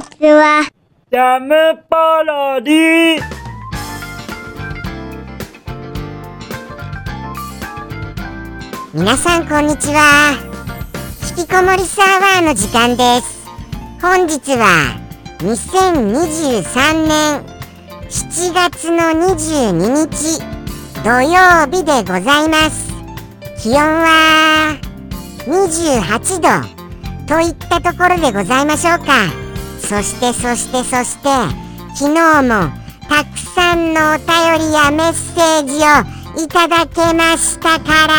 ちは。ジャムパロディ皆さんこんにちは。引きこもりサーバーの時間です。本日は2023年7月の22日土曜日でございます。気温は28度といったところでございましょうかそしてそしてそして昨日もたくさんのお便りやメッセージをいただけましたから。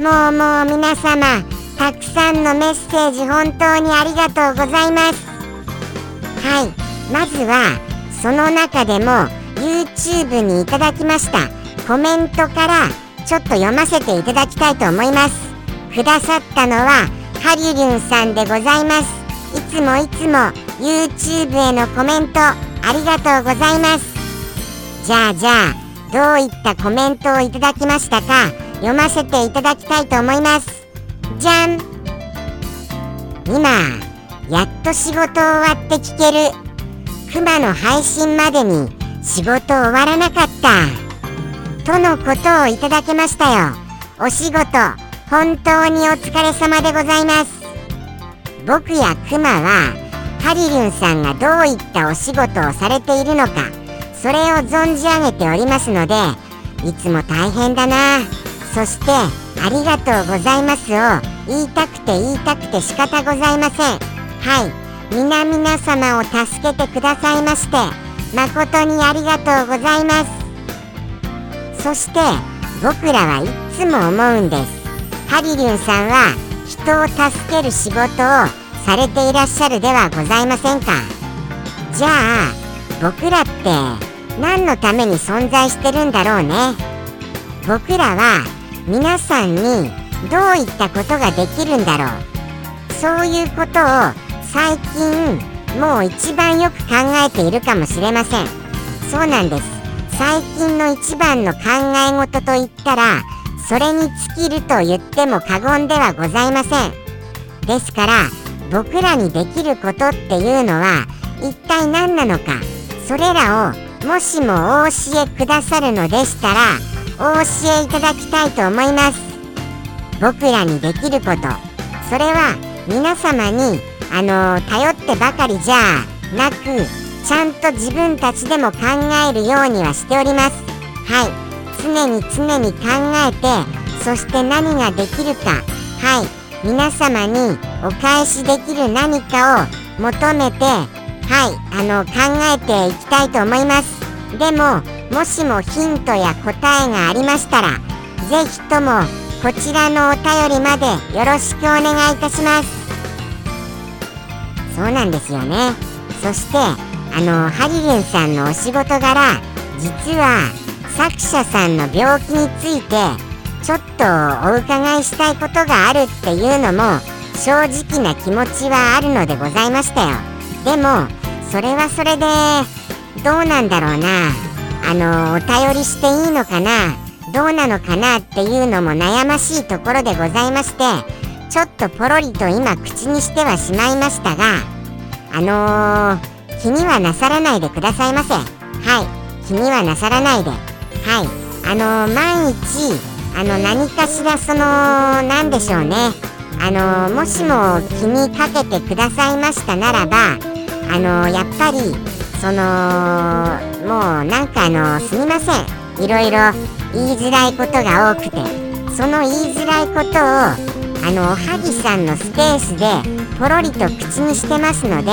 もうもう皆様たくさんのメッセージ本当にありがとうございます。はい。まずはその中でも YouTube にいただきました。コメントからちょっと読ませていただきたいと思います。くださったのはハリュリンさんでございます。いつもいつも YouTube へのコメントありがとうございます。じゃあじゃあどういったコメントをいただきましたか？読ませていただきたいと思います。じゃん。今やっと仕事終わって聞ける。クマの配信までに仕事終わらなかった。とのことをいただけましたよ。お仕事本当にお疲れ様でございます。僕やクマはハリリュンさんがどういったお仕事をされているのかそれを存じ上げておりますのでいつも大変だな。そしてありがとうございますを言いたくて言いたくて仕方ございません。はい。皆々様を助けてくださいまして誠にありがとうございます。そして僕らはいつも思うんです。ハリリュンさんは人を助ける仕事をされていらっしゃるではございませんか？じゃあ僕らって何のために存在してるんだろうね？僕らは皆さんにどういったことができるんだろう？そういうことを最近もう一番よく考えているかもしれません。そうなんです。最近の一番の考え事といったらそれに尽きると言っても過言ではございません。ですから僕らにできることっていうのは一体何なのかそれらをもしもお教えくださるのでしたらお教えいただきたいと思います。僕らにできること。それは皆様にあの頼ってばかりじゃなくちゃんと自分たちでも考えるようにはしております。はい。常に常に考えてそして何ができるかはい皆様にお返しできる何かを求めてはいあの考えていきたいと思います。でももしもヒントや答えがありましたら是非ともこちらのお便りまでよろしくお願いいたします。そうなんですよね。そしてあのハリリンさんのお仕事柄実は作者さんの病気についてちょっとお伺いしたいことがあるっていうのも正直な気持ちはあるのでございましたよ。でもそれはそれでどうなんだろうな。あのお便りしていいのかな。どうなのかなっていうのも悩ましいところでございましてちょっとポロリと今口にしてはしまいましたがあのー、気にはなさらないでくださいませ。はい。気にはなさらないで。はい。あの、万一あの何かしらその何でしょうね。あの、もしも気にかけてくださいましたならばあのやっぱりそのもうなんかあのすみません。いろいろ言いづらいことが多くて。その言いづらいことをあのおはぎさんのスペースでポロリと口にしてますので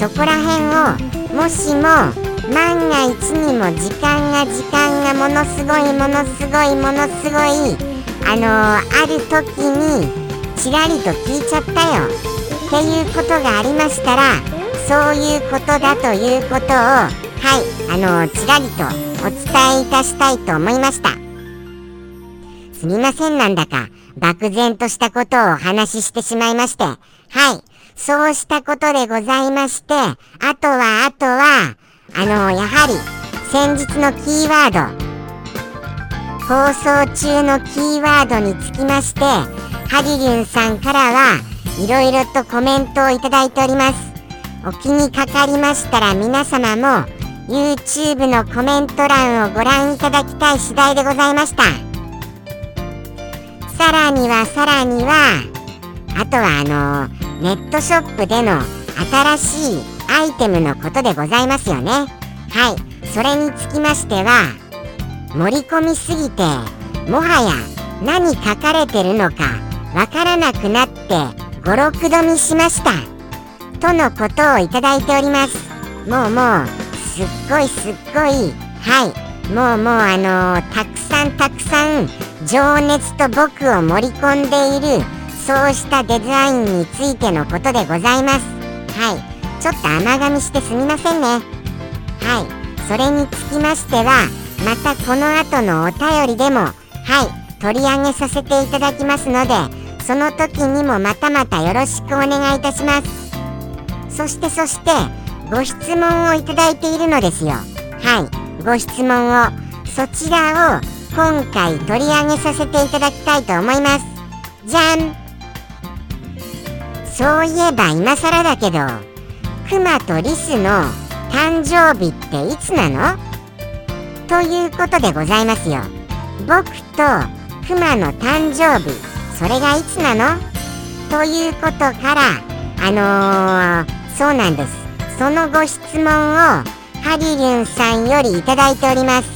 そこら辺をもしも万が一にも時間が時間がものすごいものすごいものすごいあのある時にちらりと聞いちゃったよ。っていうことがありましたらそういうことだということをはいあのちらりとお伝えいたしたいと思いました。すみませんなんだか漠然としたことをお話ししてしまいまして。はいそうしたことでございましてあとはあとはあのやはり先日のキーワード放送中のキーワードにつきましてハリリュンさんからはいろいろとコメントをいただいております。お気にかかりましたら皆様も YouTube のコメント欄をご覧いただきたい次第でございました。さらにはさらにはあとはあのネットショップでの新しいアイテムのことでございますよね。はい。それにつきましては盛り込みすぎてもはや何書かれてるのかわからなくなって56度見しました。とのことをいただいております。もうもうすっごいすっごいはい。もうもうあのー、たくさんたくさん情熱と僕を盛り込んでいるそうしたデザインについてのことでございます。はい。ちょっと甘噛みしてすみませんね。はい。それにつきましてはまたこの後のお便りでもはい。取り上げさせていただきますのでその時にもまたまたよろしくお願いいたします。そしてそしてご質問をいただいているのですよ。はい。ご質問をそちらを今回取り上げさせていただきたいと思います。じゃん。そういえば今更だけどクマとリスの誕生日っていつなの？ということでございますよ。僕とクマの誕生日それがいつなの？ということからあのー、そうなんです。そのご質問をハリリュンさんよりいただいております。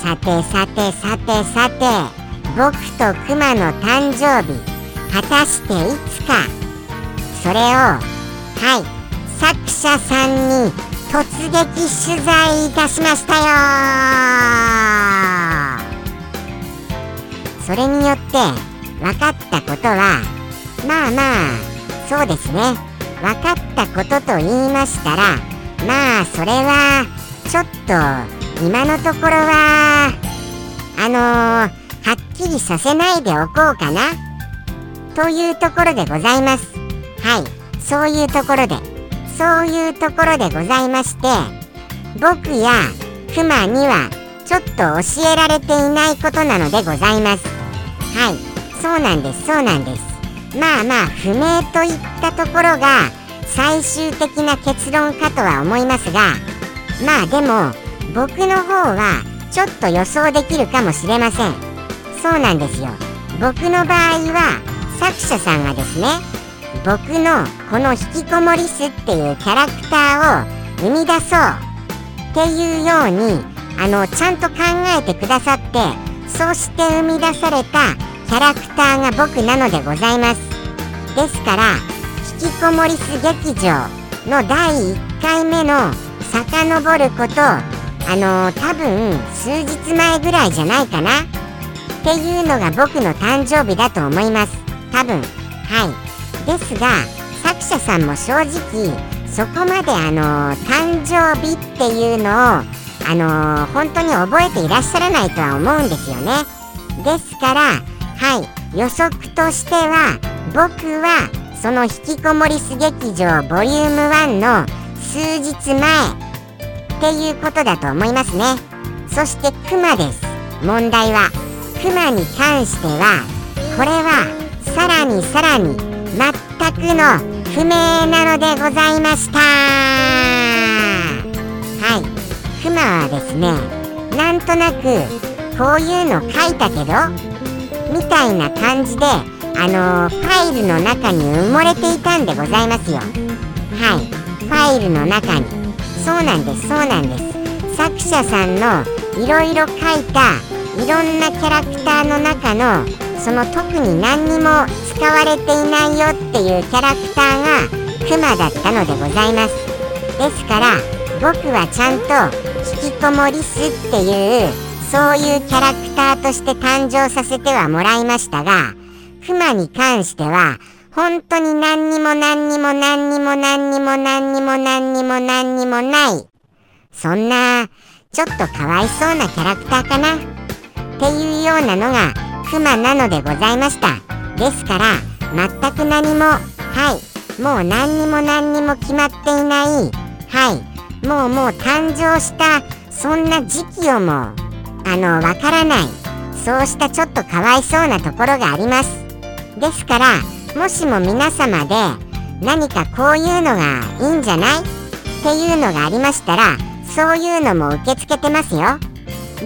さてさてさてさて僕とクマの誕生日果たしていつか？それをはい者さんに突撃取材いたしましたよ。それによって分かったことはまあまあそうですね。分かったことと言いましたらまあそれはちょっと今のところはあのー、はっきりさせないでおこうかな。というところでございます。はい。そういうところで。そういうところでございまして僕やクマにはちょっと教えられていないことなのでございます。はい。そうなんですそうなんです。まあまあ不明といったところが最終的な結論かとは思いますがまあでも僕の方はちょっと予想できるかもしれません。そうなんですよ。僕の場合は作者さんがですね僕のこの引きこもりスっていうキャラクターを生み出そうっていうようにあのちゃんと考えてくださってそして生み出されたキャラクターが僕なのでございます。ですから引きこもりス劇場の第1回目の遡ることあのー、多分数日前ぐらいじゃないかな。っていうのが僕の誕生日だと思います。多分。はい。ですが作者さんも正直そこまであの誕生日っていうのをあの本当に覚えていらっしゃらないとは思うんですよね。ですからはい予測としては僕はその引きこもりす劇場ボリューム1の数日前っていうことだと思いますね。そしてクマです。問題はクマに関してはこれはさらにさらに全くの不明なのでございました。はい。クマはですねなんとなくこういうの書いたけどみたいな感じであのー、ファイルの中に埋もれていたんでございますよ。はい。ファイルの中に。そうなんですそうなんです。作者さんのいろいろ書いたいろんなキャラクターの中のその特に何にも使われていないよっていうキャラクターがクマだったのでございます。ですから僕はちゃんと引きこもりすっていうそういうキャラクターとして誕生させてはもらいましたがクマに関しては本当に何にも何にも何にも何にも何にも何にも何にもないそんなちょっとかわいそうなキャラクターかな？っていうようなのがクマなのでございました。ですから全く何もはいもう何にも何にも決まっていないはいもうもう誕生したそんな時期をもあのわからないそうしたちょっとかわいそうなところがあります。ですからもしも皆様で何かこういうのがいいんじゃない？っていうのがありましたらそういうのも受け付けてますよ。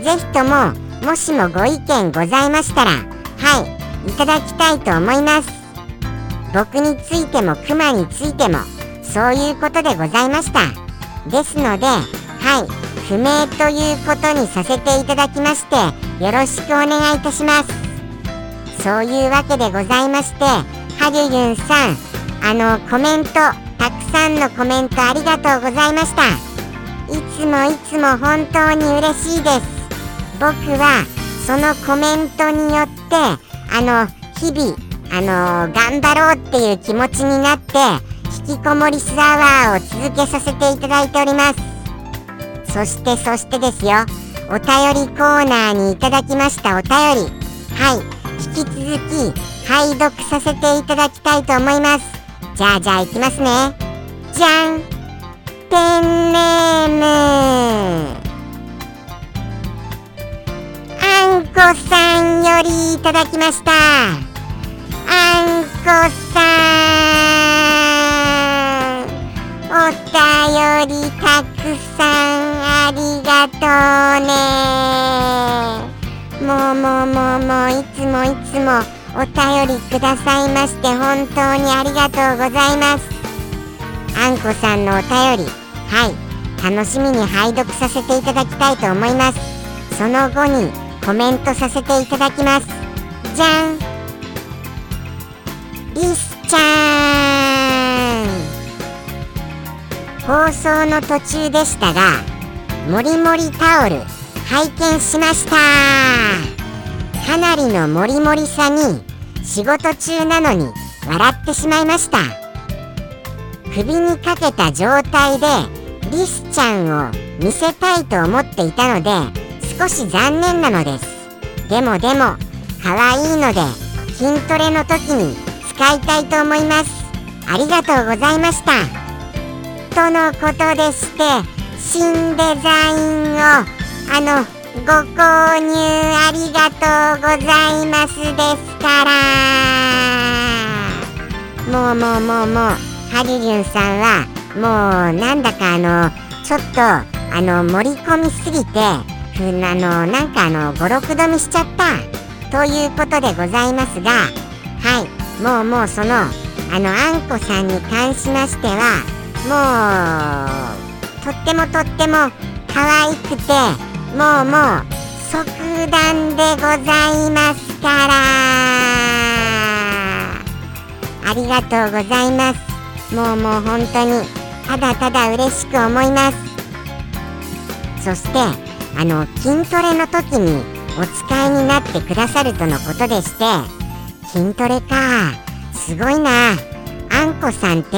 ぜひとももしもご意見ございましたらはいいただきたいと思います。僕についてもクマについてもそういうことでございました。ですのではい不明ということにさせていただきましてよろしくお願いいたします。そういうわけでございましてはりゅゆんさんあのコメントたくさんのコメントありがとうございました。いつもいつも本当に嬉しいです。僕はそのコメントによってあの日々あの頑張ろうっていう気持ちになって引きこもりスアワーを続けさせていただいております。そしてそしてですよ。お便りコーナーにいただきましたお便り。はい。引き続き拝読させていただきたいと思います。じゃあじゃあいきますね。じゃん。ペンネーム。こさんよりいただきました。あんこさんお便りたくさんありがとうね。もうもうもうもういつもいつもお便りくださいまして本当にありがとうございます。あんこさんのお便りはい楽しみに拝読させていただきたいと思います。その後にコメントさせていただきます。じゃん。リスちゃん。放送の途中でしたがもりもりタオル拝見しました。かなりのモリモリさに仕事中なのに笑ってしまいました。首にかけた状態でリスちゃんを見せたいと思っていたので少し残念なのです。でもでも可愛いので筋トレの時に使いたいと思います。ありがとうございました。とのことでして新デザインをあのご購入ありがとうございますですから。もうもうもうもうハリリュンさんはもうなんだかあのちょっとあの盛り込みすぎてふあのなんかあの五六度見しちゃった。ということでございますがはい。もうもうそのあのあんこさんに関しましてはもうとってもとっても可愛くてもうもう即断でございますから。ありがとうございます。もうもう本当にただただ嬉しく思います。そしてあの筋トレの時にお使いになってくださるとのことでして筋トレか。すごいな。あんこさんって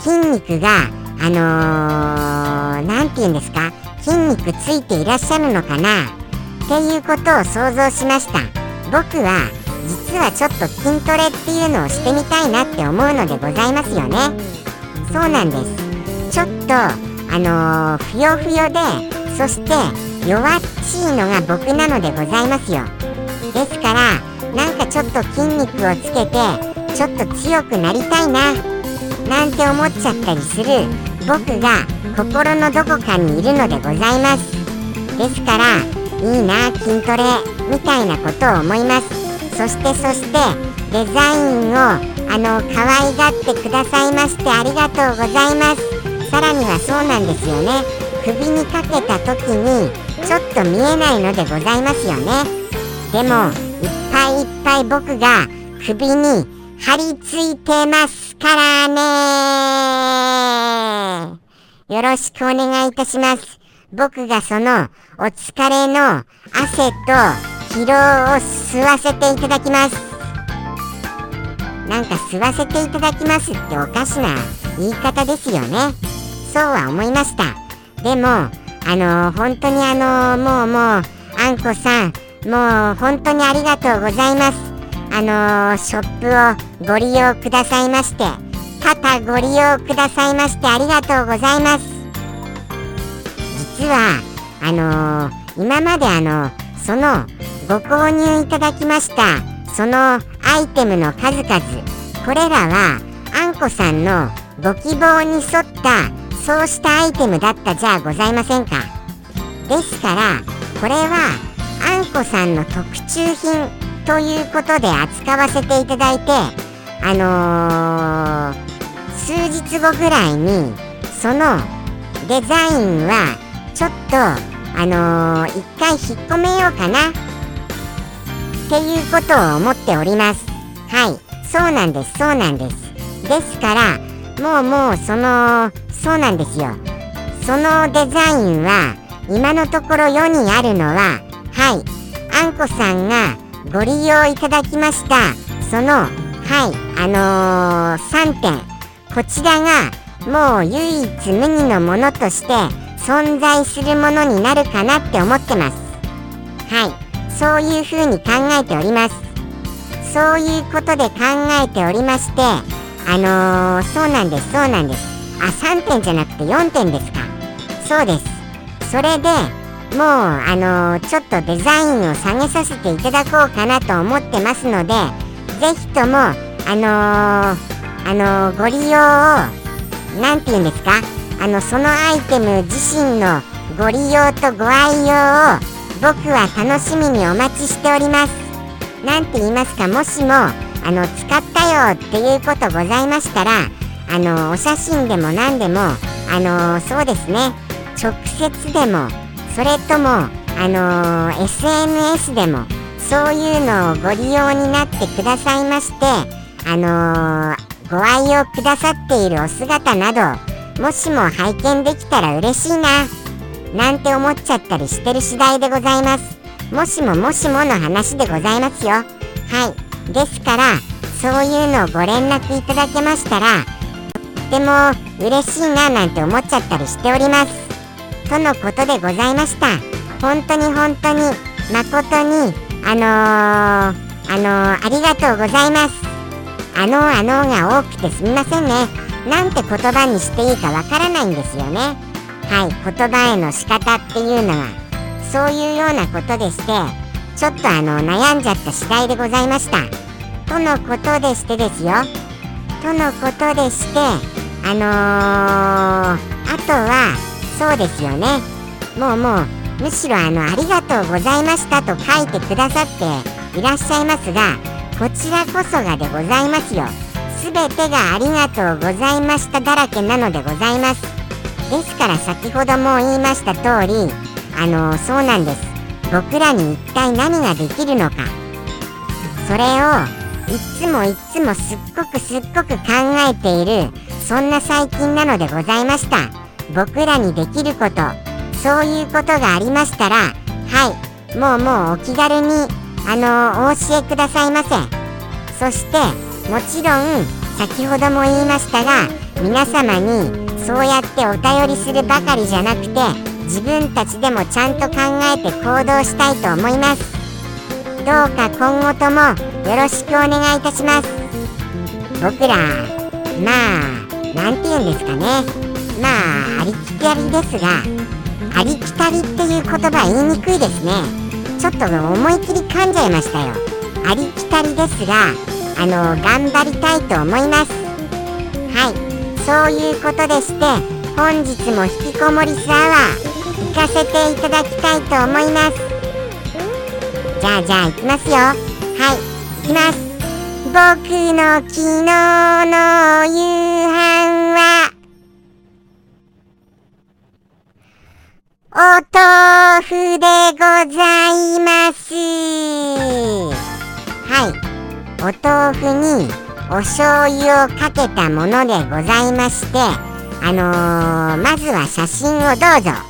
筋肉があの何、ー、て言うんですか？筋肉ついていらっしゃるのかな？っていうことを想像しました。僕は実はちょっと筋トレっていうのをしてみたいなって思うのでございますよね。そうなんです。ちょっとあのー、ふよふよでそして弱っちいのが僕なのでございますよ。ですからなんかちょっと筋肉をつけてちょっと強くなりたいななんて思っちゃったりする僕が心のどこかにいるのでございます。ですからいいな筋トレみたいなことを思います。そしてそしてデザインをあの可愛がってくださいましてありがとうございます。さらにはそうなんですよね。首にかけた時にちょっと見えないのでございますよねでもいっぱいいっぱい僕が首に張り付いてますからねよろしくお願いいたします。僕がそのお疲れの汗と疲労を吸わせていただきます。なんか吸わせていただきますっておかしな言い方ですよね。そうは思いました。でも、あのー、本当にあの、もうもう、あんこさん、もう本当にありがとうございます。あの、ショップをご利用くださいまして、肩ご利用くださいましてありがとうございます実はあの、今まであのそのご購入いただきましたそのアイテムの数々これらはあんこさんのご希望に沿ったそうしたアイテムだったじゃございませんか。ですからこれはあんこさんの特注品ということで扱わせていただいてあのー、数日後ぐらいにそのデザインはちょっとあのー、一回引っ込めようかな。っていうことを思っております。はい。そうなんですそうなんです。ですからもうもうそのそうなんですよ。そのデザインは今のところ世にあるのははい。あんこさんがご利用いただきました。そのはい。あのー、3点。こちらがもう唯一無二のものとして存在するものになるかなって思ってます。はい。そういうふうに考えております。そういうことで考えておりましてあのー、そうなんですそうなんです。あ3点じゃなくて4点ですか。そうです。それでもうあのー、ちょっとデザインを下げさせていただこうかなと思ってますのでぜひともあのー、あのご利用を何て言うんですか？あのそのアイテム自身のご利用とご愛用を僕は楽しみにお待ちしております。何て言いますか？もしもあの使ったよっていうことございましたらあのお写真でも何でもあのそうですね。直接でもそれともあの SNS でもそういうのをご利用になってくださいましてあのご愛用くださっているお姿などもしも拝見できたら嬉しいななんて思っちゃったりしてる次第でございます。もしももしもの話でございますよ。はい。ですからそういうのをご連絡いただけましたらっても嬉しいななんて思っちゃったりしております。とのことでございました。本当に本当に誠にあのー、あのー、ありがとうございます。あのあのが多くてすみませんね。なんて言葉にしていいかわからないんですよね。はい言葉への仕方っていうのはそういうようなことでしてちょっとあの悩んじゃった次第でございました。とのことでしてですよ。とのことでしてあのー、あとはそうですよね。もうもうむしろあのありがとうございましたと書いてくださっていらっしゃいますがこちらこそがでございますよ。すべてがありがとうございましただらけなのでございます。ですから先ほども言いました通りあのー、そうなんです。僕らに一体何ができるのか。それをいつもいつもすっごくすっごく考えているそんな最近なのでございました。僕らにできることそういうことがありましたらはいもうもうお気軽にあのお教えくださいませ。そしてもちろん先ほども言いましたが皆様にそうやってお便りするばかりじゃなくて自分たちでもちゃんと考えて行動したいと思います。どうか今後ともよろしくお願いいたします。僕らまあ何て言うんですかね。まあありきたりですがありきたりっていう言葉言いにくいですね。ちょっと思い切り噛んじゃいましたよ。ありきたりですがあの頑張りたいと思います。はい。そういうことでして本日も引きこもりスアワー行かせていただきたいと思います。じゃあじゃあ行きますよ。はい。行きます。僕の昨日の夕飯はお豆腐でございます。はい。お豆腐にお醤油をかけたものでございましてあのー、まずは写真をどうぞ。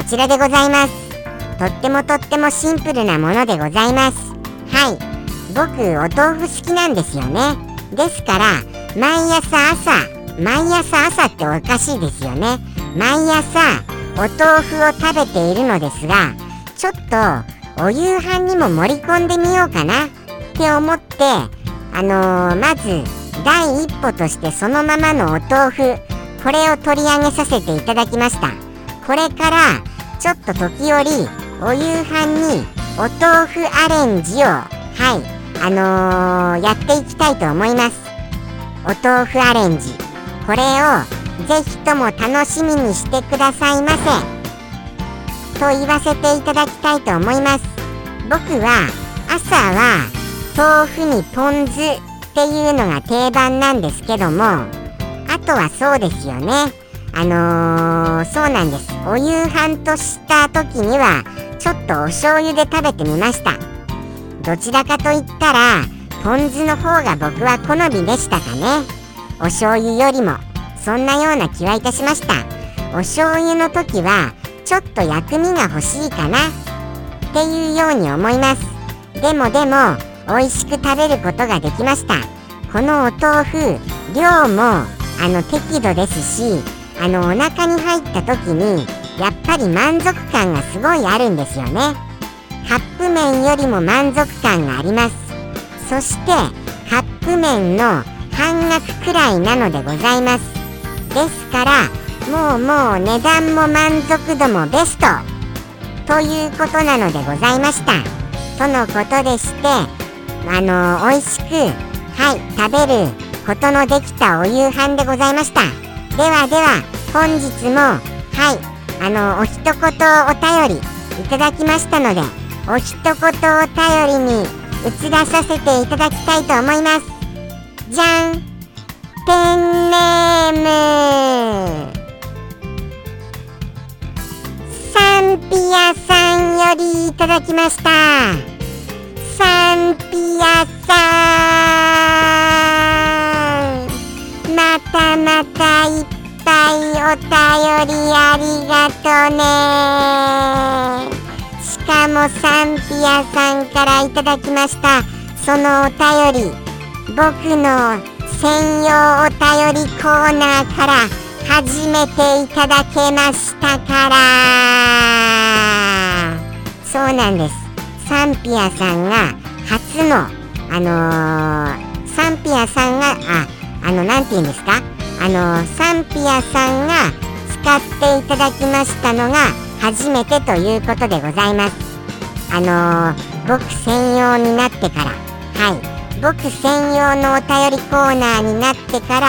こちらでございます。とってもとってもシンプルなものでございます。はい。僕お豆腐好きなんですよね。ですから毎朝朝毎朝朝っておかしいですよね。毎朝お豆腐を食べているのですがちょっとお夕飯にも盛り込んでみようかな。って思ってあのー、まず第一歩としてそのままのお豆腐これを取り上げさせていただきました。これからちょっと時折お夕飯にお豆腐アレンジをはいあのー、やっていきたいと思います。お豆腐アレンジ。これをぜひとも楽しみにしてくださいませ。と言わせていただきたいと思います。僕は朝は豆腐にポン酢っていうのが定番なんですけどもあとはそうですよね。あのー、そうなんです。お夕飯とした時にはちょっとお醤油で食べてみました。どちらかといったらポン酢の方が僕は好みでしたかね。お醤油よりもそんなような気はいたしました。お醤油の時はちょっと薬味が欲しいかな。っていうように思います。でもでも美味しく食べることができました。このお豆腐量もあの適度ですしあのお腹に入った時にやっぱり満足感がすごいあるんですよね。カップ麺よりも満足感があります。そしてカップ麺の半額くらいなのでございます。ですからもうもう値段も満足度もベスト。ということなのでございました。とのことでしてあの美味しくはい食べることのできたお夕飯でございました。ではでは本日もはいあのお一言お便りいただきましたのでお一言お便りに移らさせていただきたいと思います。じゃんペンネーム。サンピアさんよりいただきました。サンピアさん。またまたいっぱいお便りありがとね。しかもサンピアさんからいただきました。そのお便り。僕の専用お便りコーナーから初めていただけましたから。そうなんです。サンピアさんが初のあのー、サンピアさんがああの何て言うんですか？あの、サンピアさんが使っていただきましたのが初めてということでございます。あの、僕専用になってから。はい。僕専用のお便りコーナーになってから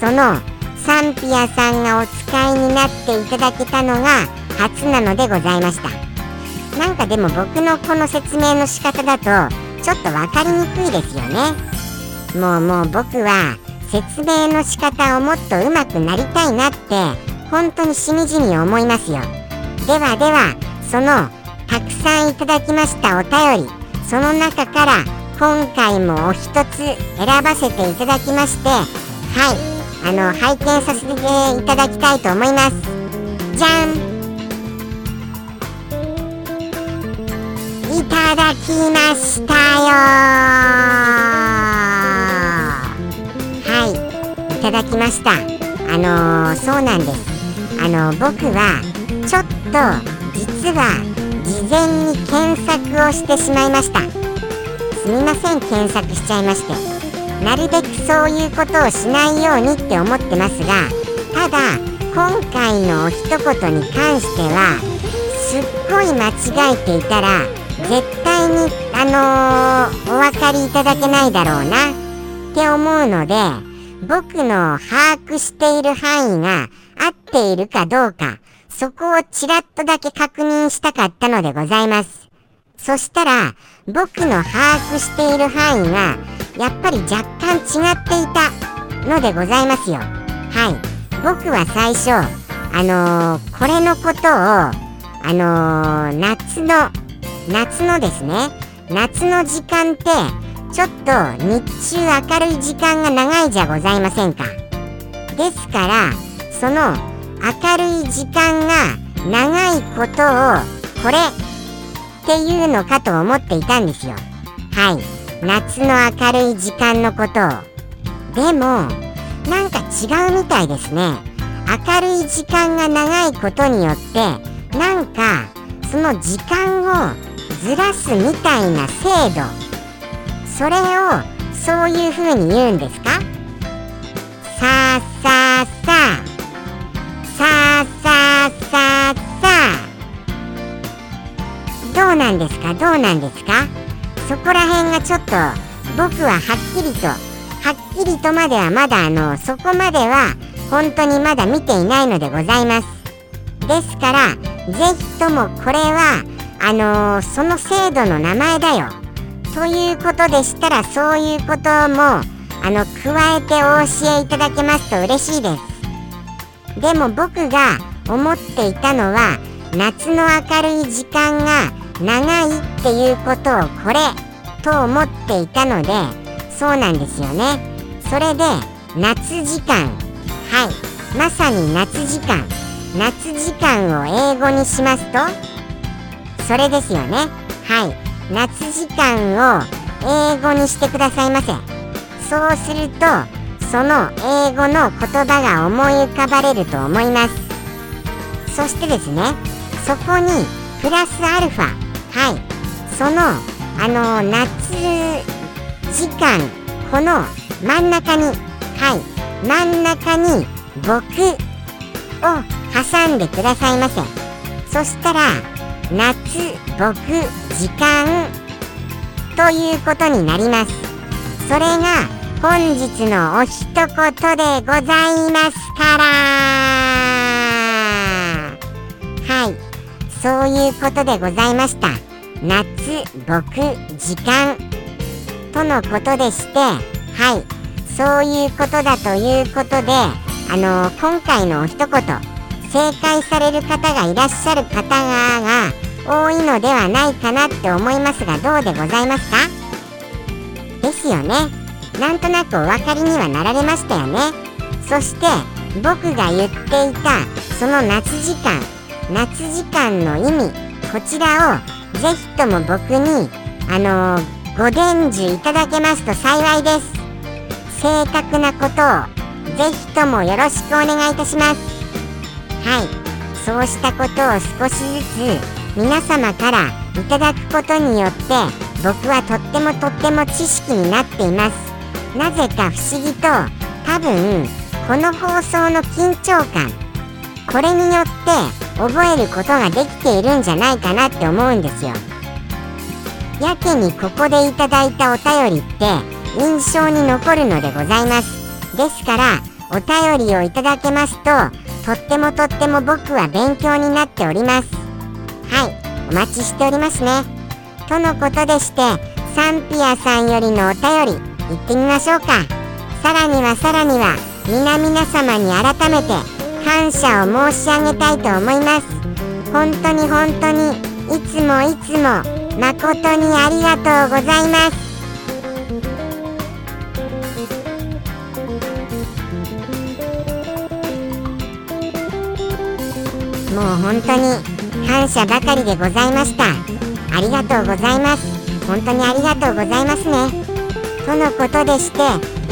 そのサンピアさんがお使いになっていただけたのが初なのでございました。なんかでも僕のこの説明の仕方だとちょっと分かりにくいですよね。もうもう僕は説明の仕方をもっと上手くなりたいなって本当にしみじみ思いますよ。ではではそのたくさんいただきましたお便りその中から今回もお一つ選ばせていただきましてはいあの拝見させていただきたいと思います。じゃん。いただきましたよ。ただきました。あのー、そうなんです。あの僕はちょっと実は事前に検索をしてしまいました。すみません検索しちゃいまして。なるべくそういうことをしないようにって思ってますがただ今回のお一言に関してはすっごい間違えていたら絶対にあのー、お分かりいただけないだろうなって思うので僕の把握している範囲が合っているかどうかそこをちらっとだけ確認したかったのでございます。そしたら、僕の把握している範囲が、やっぱり若干違っていたのでございますよ。はい。僕は最初、あのー、これのことを、あのー、夏の、夏のですね、夏の時間って、ちょっと日中明るい時間が長いじゃございませんか。ですから、その明るい時間が長いことをこれっていうのかと思っていたんですよ。はい。夏の明るい時間のことを。でもなんか違うみたいですね。明るい時間が長いことによってなんかその時間をずらすみたいな制度それをそういう風に言うんですか？さあさあさあ。さあさあさあさあ。どうなんですか？どうなんですか？そこら辺がちょっと僕ははっきりとはっきりとまではまだあのそこまでは本当にまだ見ていないのでございます。ですからぜひともこれはあのー、その制度の名前だよ。ということでしたらそういうこともあの加えてお教えいただけますと嬉しいです。でも僕が思っていたのは夏の明るい時間が長いっていうことをこれと思っていたのでそうなんですよね。それで夏時間。はい。まさに夏時間。夏時間を英語にしますとそれですよね。はい。夏時間を英語にしてくださいませ。そうするとその英語の言葉が思い浮かばれると思います。そしてですねそこにプラスアルファはい。そのあの夏時間この真ん中にはい。真ん中に僕を挟んでくださいませ。そしたら夏僕時間ということになります。それが本日のお一言でございますから。はい。そういうことでございました。夏僕時間とのことでして。はい。そういうことだということであのー、今回のお一言正解される方がいらっしゃる方が多いのではないかなって思いますがどうでございますか？ですよね。なんとなくお分かりにはなられましたよね。そして僕が言っていたその夏時間夏時間の意味こちらをぜひとも僕にあのー、ご伝授いただけますと幸いです。正確なことをぜひともよろしくお願いいたします。はい。そうしたことを少しずつ皆様からいただくことによって僕はとってもとっても知識になっています。なぜか不思議と多分この放送の緊張感これによって覚えることができているんじゃないかなって思うんですよ。やけにここでいただいたお便りって印象に残るのでございます。ですからお便りをいただけますととってもとっても僕は勉強になっております。はいお待ちしておりますね。とのことでしてサンピアさんよりのお便り行ってみましょうか。さらにはさらには皆々様に改めて感謝を申し上げたいと思います。本当に本当にいつもいつも誠にありがとうございます。もう本当に感謝ばかりでございました。ありがとうございます。本当にありがとうございますね。とのことでして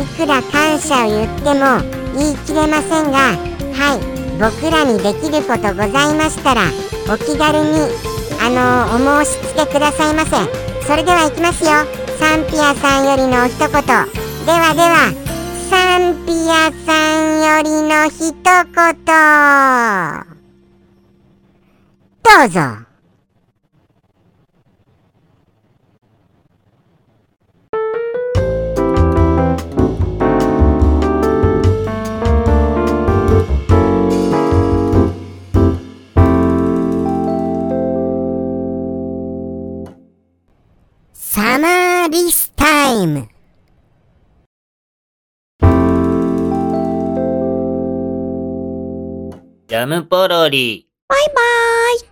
いくら感謝を言っても言い切れませんがはい僕らにできることございましたらお気軽にあのお申し付けくださいませ。それではいきますよ。サンピアさんよりの一言。ではではサンピアさんよりの一言。どうぞ。サマーリスタイム。ジャムポロリ。バイバーイ